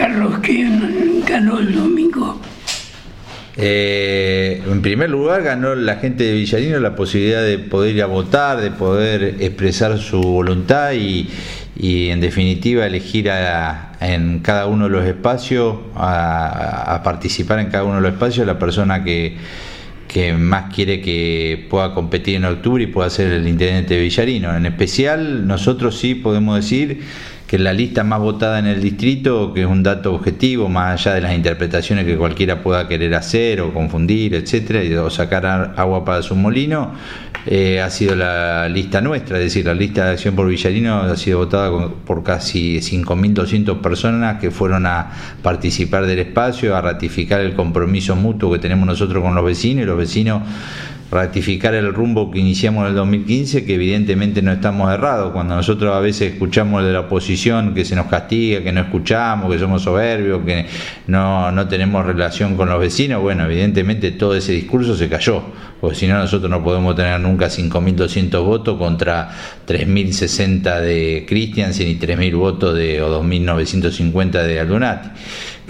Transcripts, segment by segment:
Carlos, ¿quién ganó el domingo? Eh, en primer lugar, ganó la gente de Villarino la posibilidad de poder ir a votar, de poder expresar su voluntad y, en definitiva elegir en cada uno de los espacios, a, participar en cada uno de los espacios la persona que, que más quiere que pueda competir en octubre y pueda ser el intendente de Villarino. En especial, nosotros sí podemos decir que la lista más votada en el distrito, que es un dato objetivo, más allá de las interpretaciones que cualquiera pueda querer hacer o confundir, etcétera, o sacar agua para su molino, eh, ha sido la lista nuestra, es decir, la lista de acción por Villarino ha sido votada por casi 5.200 personas que fueron a participar del espacio, a ratificar el compromiso mutuo que tenemos nosotros con los vecinos y los vecinos ratificar el rumbo que iniciamos en el 2015, que evidentemente no estamos errados. Cuando nosotros a veces escuchamos de la oposición que se nos castiga, que no escuchamos, que somos soberbios, que no, no tenemos relación con los vecinos, bueno, evidentemente todo ese discurso se cayó, porque si no nosotros no podemos tener nunca 5.200 votos contra 3.060 de Christiansen y 3.000 votos de, o 2.950 de Aldunati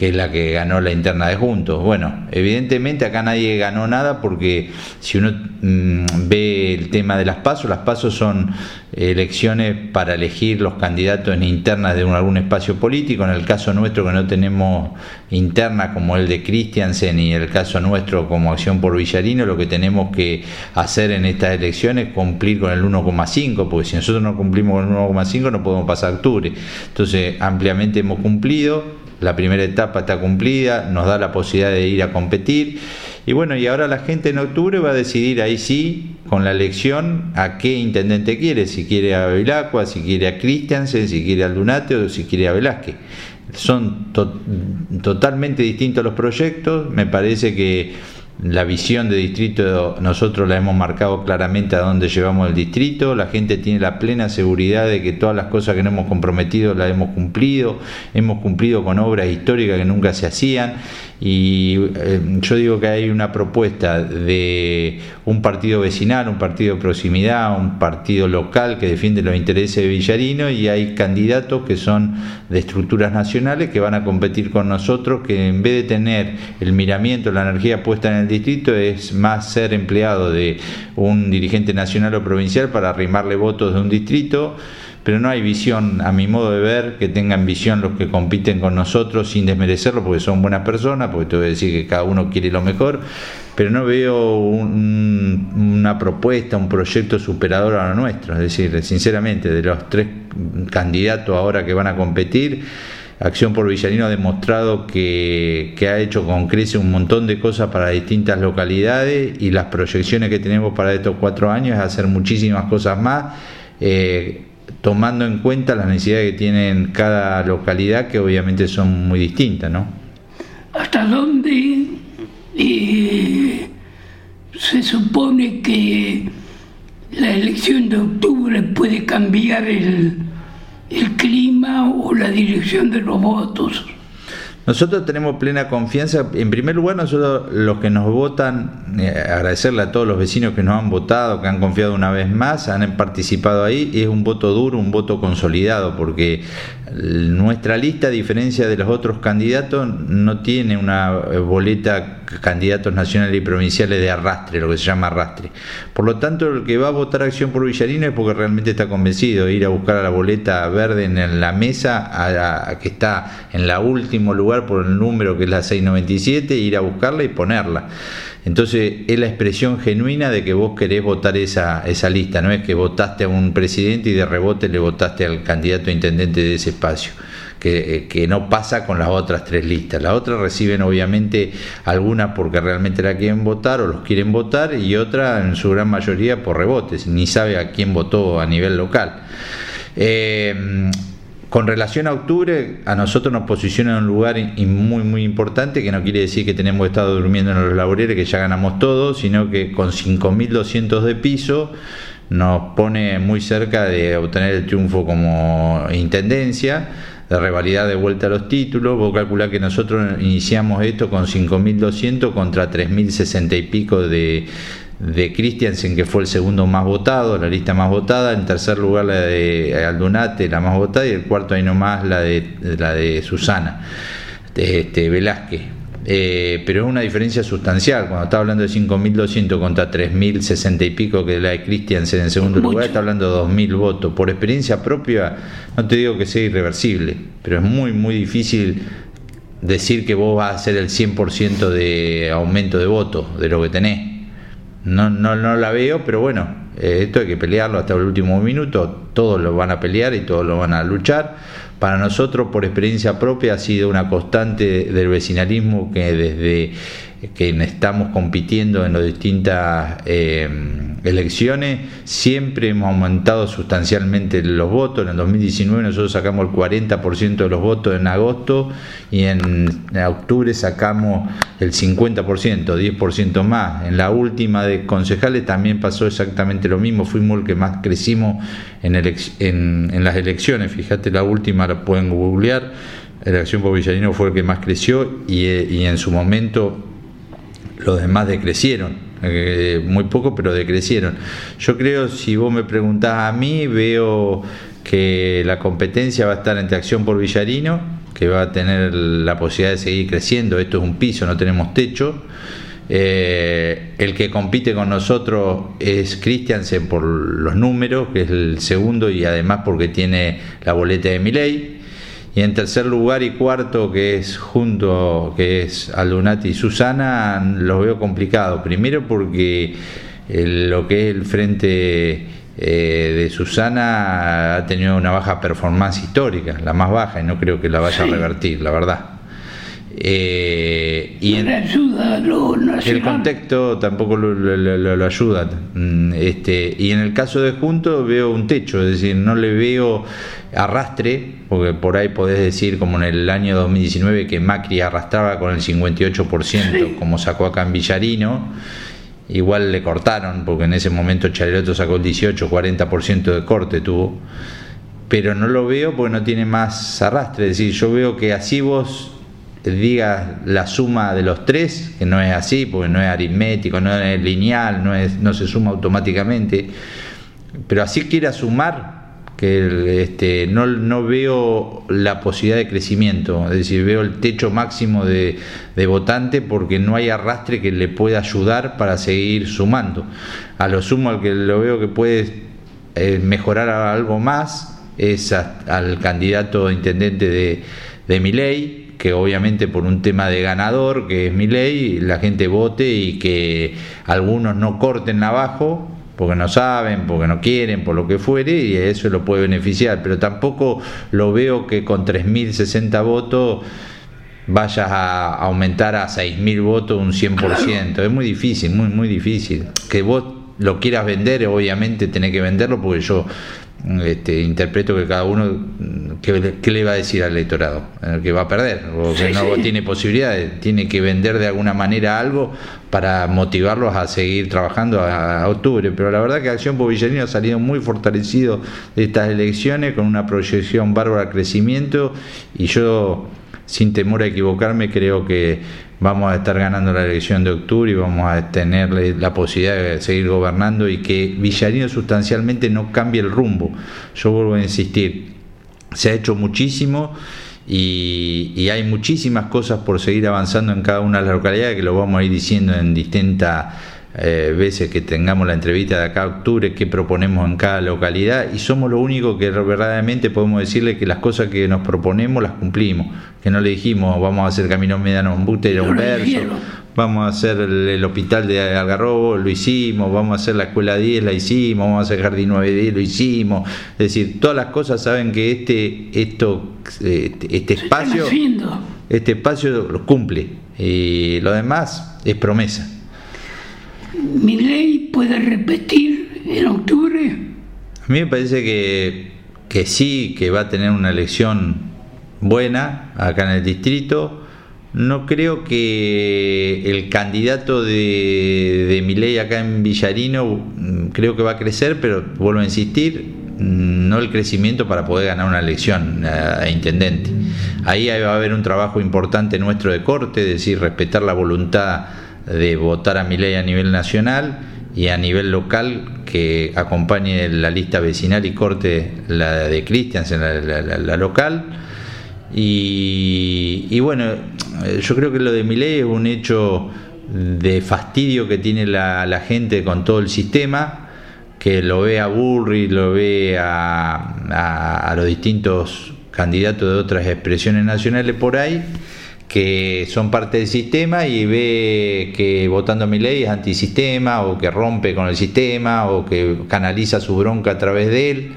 que es la que ganó la interna de Juntos. Bueno, evidentemente acá nadie ganó nada porque si uno mm, ve el tema de las pasos, las pasos son elecciones para elegir los candidatos en internas de algún espacio político. En el caso nuestro que no tenemos interna como el de Christiansen y el caso nuestro como Acción por Villarino, lo que tenemos que hacer en estas elecciones es cumplir con el 1,5, porque si nosotros no cumplimos con el 1,5 no podemos pasar a octubre. Entonces, ampliamente hemos cumplido la primera etapa está cumplida, nos da la posibilidad de ir a competir. Y bueno, y ahora la gente en octubre va a decidir ahí sí, con la elección, a qué intendente quiere, si quiere a Vilacqua, si quiere a Christiansen, si quiere a Lunate o si quiere a Velázquez. Son totalmente distintos los proyectos, me parece que la visión de distrito nosotros la hemos marcado claramente a dónde llevamos el distrito, la gente tiene la plena seguridad de que todas las cosas que nos hemos comprometido las hemos cumplido, hemos cumplido con obras históricas que nunca se hacían y eh, yo digo que hay una propuesta de un partido vecinal, un partido de proximidad, un partido local que defiende los intereses de Villarino y hay candidatos que son de estructuras nacionales que van a competir con nosotros, que en vez de tener el miramiento, la energía puesta en el distrito, es más ser empleado de un dirigente nacional o provincial para arrimarle votos de un distrito pero no hay visión, a mi modo de ver, que tengan visión los que compiten con nosotros sin desmerecerlo, porque son buenas personas, porque te voy a decir que cada uno quiere lo mejor, pero no veo una propuesta, un proyecto superador a lo nuestro. Es decir, sinceramente, de los tres candidatos ahora que van a competir, Acción por Villarino ha demostrado que, ha hecho con Crece un montón de cosas para distintas localidades y las proyecciones que tenemos para estos cuatro años es hacer muchísimas cosas más. Eh, tomando en cuenta las necesidades que tienen cada localidad, que obviamente son muy distintas, ¿no? ¿Hasta dónde se supone que la elección de octubre puede cambiar el, el clima o la dirección de los votos? Nosotros tenemos plena confianza. En primer lugar, nosotros los que nos votan, eh, agradecerle a todos los vecinos que nos han votado, que han confiado una vez más, han participado ahí. Es un voto duro, un voto consolidado, porque nuestra lista, a diferencia de los otros candidatos, no tiene una eh, boleta candidatos nacionales y provinciales de arrastre, lo que se llama arrastre. Por lo tanto, el que va a votar Acción por Villarino es porque realmente está convencido de ir a buscar a la boleta verde en la mesa, a, que está en la último lugar por el número que es la 697, ir a buscarla y ponerla. Entonces es la expresión genuina de que vos querés votar esa, esa lista, no es que votaste a un presidente y de rebote le votaste al candidato a intendente de ese espacio. Que, que, no pasa con las otras tres listas. Las otras reciben obviamente algunas porque realmente la quieren votar o los quieren votar y otras en su gran mayoría por rebotes, ni sabe a quién votó a nivel local. Eh, con relación a octubre, a nosotros nos posiciona en un lugar muy, muy importante, que no quiere decir que tenemos estado durmiendo en los laboreles, que ya ganamos todo, sino que con 5.200 de piso nos pone muy cerca de obtener el triunfo como intendencia, de revalidar de vuelta los títulos. Vos calculás que nosotros iniciamos esto con 5.200 contra 3.060 y pico de de Christiansen, que fue el segundo más votado, la lista más votada, en tercer lugar la de Aldunate, la más votada, y el cuarto ahí nomás la de, la de Susana este, Velázquez. Eh, pero es una diferencia sustancial. Cuando está hablando de 5.200 contra 3.060 y pico que la de Christiansen en segundo lugar, está hablando de 2.000 votos. Por experiencia propia, no te digo que sea irreversible, pero es muy, muy difícil decir que vos vas a hacer el 100% de aumento de votos de lo que tenés. No, no, no la veo, pero bueno, eh, esto hay que pelearlo hasta el último minuto. Todos lo van a pelear y todos lo van a luchar para nosotros, por experiencia propia, ha sido una constante del vecinalismo que desde que estamos compitiendo en las distintas eh, elecciones, siempre hemos aumentado sustancialmente los votos. En el 2019 nosotros sacamos el 40% de los votos en agosto y en octubre sacamos el 50%, 10% más. En la última de concejales también pasó exactamente lo mismo, fuimos el que más crecimos en, en, las elecciones, fíjate la última la pueden googlear, la elección por Villarino fue el que más creció y, y en su momento los demás decrecieron, eh, muy poco, pero decrecieron. Yo creo, si vos me preguntás a mí, veo que la competencia va a estar entre Acción por Villarino, que va a tener la posibilidad de seguir creciendo, esto es un piso, no tenemos techo. Eh, el que compite con nosotros es Christiansen por los números, que es el segundo y además porque tiene la boleta de Miley. Y en tercer lugar y cuarto, que es junto, que es Aldunati y Susana, los veo complicado. Primero porque lo que es el frente eh, de Susana ha tenido una baja performance histórica, la más baja, y no creo que la vaya a revertir, la verdad. Eh, y en, el contexto tampoco lo, ayuda. Mm, este, y en el caso de Junto veo un techo, es decir, no le veo arrastre, porque por ahí podés decir como en el año 2019 que Macri arrastraba con el 58%, como sacó acá en Villarino. Igual le cortaron, porque en ese momento Chaleroto sacó el 18, 40% de corte tuvo. Pero no lo veo porque no tiene más arrastre. Es decir, yo veo que así vos diga la suma de los tres, que no es así, porque no es aritmético, no es lineal, no, es, no se suma automáticamente, pero así quiera sumar, que este, no, no veo la posibilidad de crecimiento, es decir, veo el techo máximo de, de votante porque no hay arrastre que le pueda ayudar para seguir sumando. A lo sumo al que lo veo que puede eh, mejorar algo más es al candidato intendente de, de ley que obviamente por un tema de ganador, que es mi ley, la gente vote y que algunos no corten abajo porque no saben, porque no quieren, por lo que fuere, y eso lo puede beneficiar. Pero tampoco lo veo que con 3.060 votos vayas a aumentar a 6.000 votos un 100%. Es muy difícil, muy, muy difícil. Que vos lo quieras vender, obviamente tenés que venderlo, porque yo este, interpreto que cada uno, ¿qué, le va a decir al electorado? Que va a perder, o que no tiene posibilidades, tiene que vender de alguna manera algo para motivarlos a seguir trabajando a, octubre. Pero la verdad que Acción Villarino ha salido muy fortalecido de estas elecciones, con una proyección bárbara de crecimiento, y yo, sin temor a equivocarme, creo que vamos a estar ganando la elección de octubre y vamos a tener la posibilidad de seguir gobernando y que Villarino sustancialmente no cambie el rumbo. Yo vuelvo a insistir, se ha hecho muchísimo y, hay muchísimas cosas por seguir avanzando en cada una de las localidades que lo vamos a ir diciendo en distintas eh, veces que tengamos la entrevista de acá a octubre, qué proponemos en cada localidad y somos lo único que verdaderamente podemos decirle que las cosas que nos proponemos las cumplimos, que no le dijimos vamos a hacer camino mediano un búter un verso, vamos a hacer el, hospital de Algarrobo, lo hicimos, vamos a hacer la escuela 10, la hicimos, vamos a hacer jardín 9 lo hicimos, es decir, todas las cosas saben que este, esto, este, este espacio, este espacio lo cumple y lo demás es promesa mi ley puede repetir en octubre? A mí me parece que, que sí, que va a tener una elección buena acá en el distrito. No creo que el candidato de, de mi ley acá en Villarino mm, creo que va a crecer, pero vuelvo a insistir, mm, no el crecimiento para poder ganar una elección a, intendente. Ahí va a haber un trabajo importante nuestro de corte, es decir, respetar la voluntad de votar a mi ley a nivel nacional y a nivel local que acompañe la lista vecinal y corte la de Cristians en la, local. Y, bueno, yo creo que lo de Miley es un hecho de fastidio que tiene la, gente con todo el sistema, que lo ve a Burri, lo ve a los distintos candidatos de otras expresiones nacionales por ahí que son parte del sistema y ve que votando mi ley es antisistema o que rompe con el sistema o que canaliza su bronca a través de él.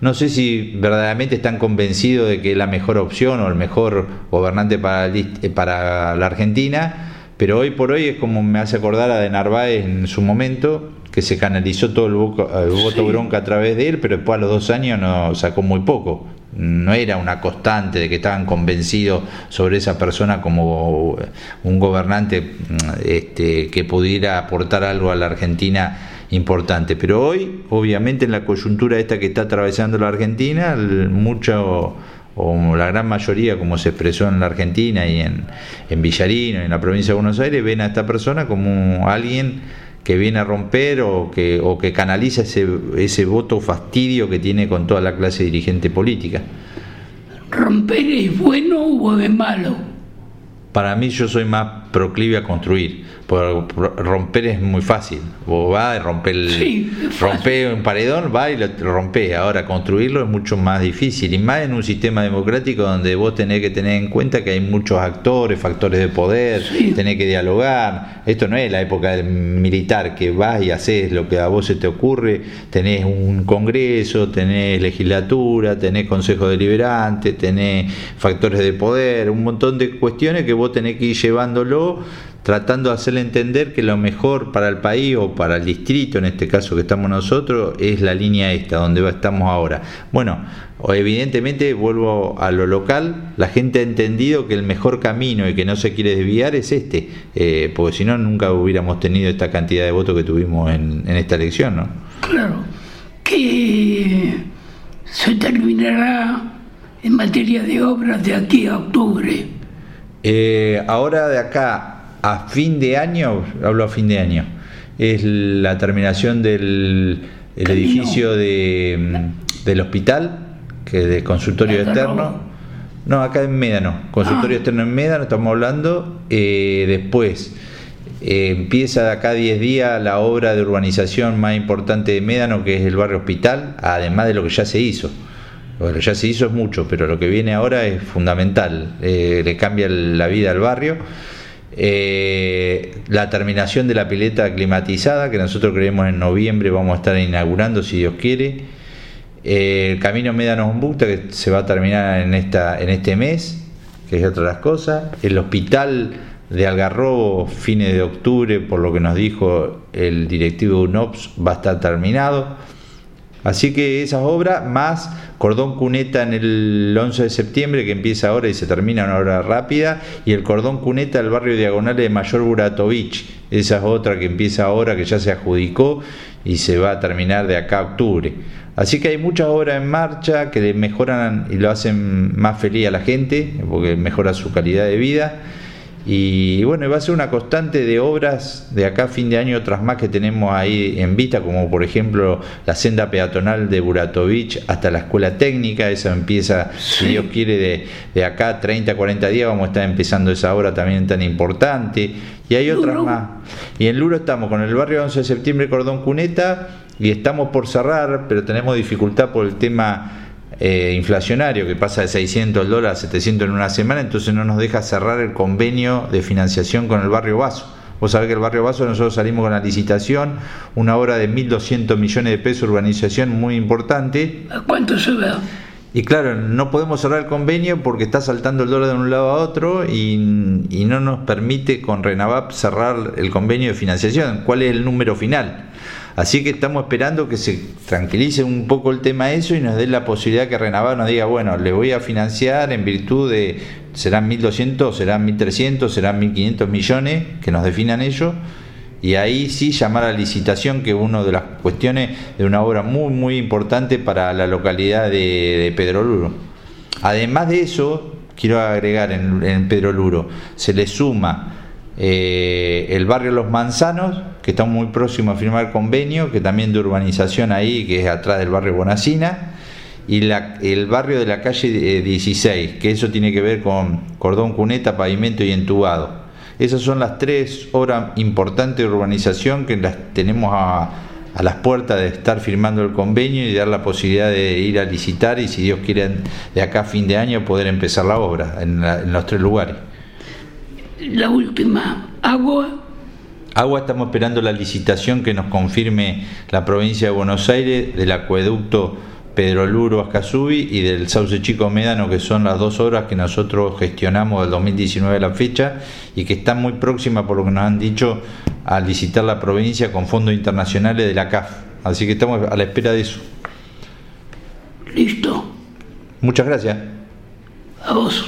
No sé si verdaderamente están convencidos de que es la mejor opción o el mejor gobernante para, para la Argentina, pero hoy por hoy es como me hace acordar a de Narváez en su momento, que se canalizó todo el, voto bronca a través de él, pero después a los dos años no sacó muy poco no era una constante de que estaban convencidos sobre esa persona como un gobernante este, que pudiera aportar algo a la Argentina importante. Pero hoy, obviamente, en la coyuntura esta que está atravesando la Argentina, mucho o la gran mayoría, como se expresó en la Argentina y en, en Villarino, en la provincia de Buenos Aires, ven a esta persona como alguien que viene a romper o que, o que canaliza ese, ese voto fastidio que tiene con toda la clase dirigente política. ¿Romper es bueno o es malo? Para mí yo soy más proclive a construir romper es muy fácil. Vos vas y romper, rompe un paredón, va y lo rompe. Ahora construirlo es mucho más difícil y más en un sistema democrático donde vos tenés que tener en cuenta que hay muchos actores, factores de poder, tenés que dialogar. Esto no es la época del militar que vas y haces lo que a vos se te ocurre. Tenés un congreso, tenés legislatura, tenés consejo deliberante, tenés factores de poder, un montón de cuestiones que vos tenés que ir llevándolo tratando de hacerle entender que lo mejor para el país o para el distrito, en este caso que estamos nosotros, es la línea esta, donde estamos ahora. Bueno, evidentemente vuelvo a lo local, la gente ha entendido que el mejor camino y que no se quiere desviar es este, eh, porque si no nunca hubiéramos tenido esta cantidad de votos que tuvimos en, esta elección, ¿no? Claro, que se terminará en materia de obras de aquí a octubre. Eh, ahora de acá a fin de año, hablo a fin de año, es la terminación del edificio de, mm, del hospital, que es de consultorio externo. No, acá en Médano, consultorio ah. externo en Médano, estamos hablando. Eh, después eh, empieza de acá 10 días la obra de urbanización más importante de Médano, que es el barrio hospital, además de lo que ya se hizo. Que ya se hizo es mucho, pero lo que viene ahora es fundamental, eh, le cambia la vida al barrio. Eh, la terminación de la pileta climatizada, que nosotros creemos en noviembre vamos a estar inaugurando, si Dios quiere. Eh, el camino Médanos-Bucta, que se va a terminar en, esta, en este mes, que es otra de las cosas. El hospital de Algarrobo, fines de octubre, por lo que nos dijo el directivo UNOPS, va a estar terminado. Así que esas obras, más cordón cuneta en el 11 de septiembre, que empieza ahora y se termina una hora rápida, y el cordón cuneta del barrio diagonal de Mayor Buratovich, esa es otra que empieza ahora, que ya se adjudicó y se va a terminar de acá a octubre. Así que hay muchas obras en marcha que mejoran y lo hacen más feliz a la gente, porque mejora su calidad de vida y bueno, va a ser una constante de obras de acá a fin de año, otras más que tenemos ahí en vista, como por ejemplo la senda peatonal de Buratovich hasta la escuela técnica, esa empieza, si Dios quiere, de, de, acá 30, 40 días vamos a estar empezando esa obra también tan importante. Y hay otras más. Y en Luro estamos con el barrio 11 de septiembre, Cordón Cuneta, y estamos por cerrar, pero tenemos dificultad por el tema eh, inflacionario que pasa de 600 dólares a 700 en una semana, entonces no nos deja cerrar el convenio de financiación con el barrio Vaso. Vos sabés que el barrio Vaso nosotros salimos con la licitación, una obra de 1.200 millones de pesos, urbanización muy importante. ¿A cuánto se ve? Y claro, no podemos cerrar el convenio porque está saltando el dólar de un lado a otro y, y no nos permite con Renavap cerrar el convenio de financiación. ¿Cuál es el número final? Así que estamos esperando que se tranquilice un poco el tema eso y nos dé la posibilidad que Renavar nos diga, bueno, le voy a financiar en virtud de, serán 1.200, serán 1.300, serán 1.500 millones, que nos definan ellos, y ahí sí llamar a licitación, que es una de las cuestiones de una obra muy, muy importante para la localidad de, Pedro Luro. Además de eso, quiero agregar en, en Pedro Luro, se le suma eh, el barrio Los Manzanos, que está muy próximo a firmar convenio, que también de urbanización ahí, que es atrás del barrio Bonacina, y el barrio de la calle 16, eh, que eso tiene que ver con cordón cuneta, pavimento y entubado. Esas son las tres obras importantes de urbanización que las tenemos a, las puertas de estar firmando el convenio y dar la posibilidad de ir a licitar y si Dios quiere de acá a fin de año poder empezar la obra en los tres lugares la última, agua. Agua estamos esperando la licitación que nos confirme la provincia de Buenos Aires del acueducto Pedro Luro Ascasubi y del Sauce Chico Médano, que son las dos obras que nosotros gestionamos del 2019 a la fecha y que están muy próximas, por lo que nos han dicho, a licitar la provincia con fondos internacionales de la CAF. Así que estamos a la espera de eso. Listo. Muchas gracias. A vos.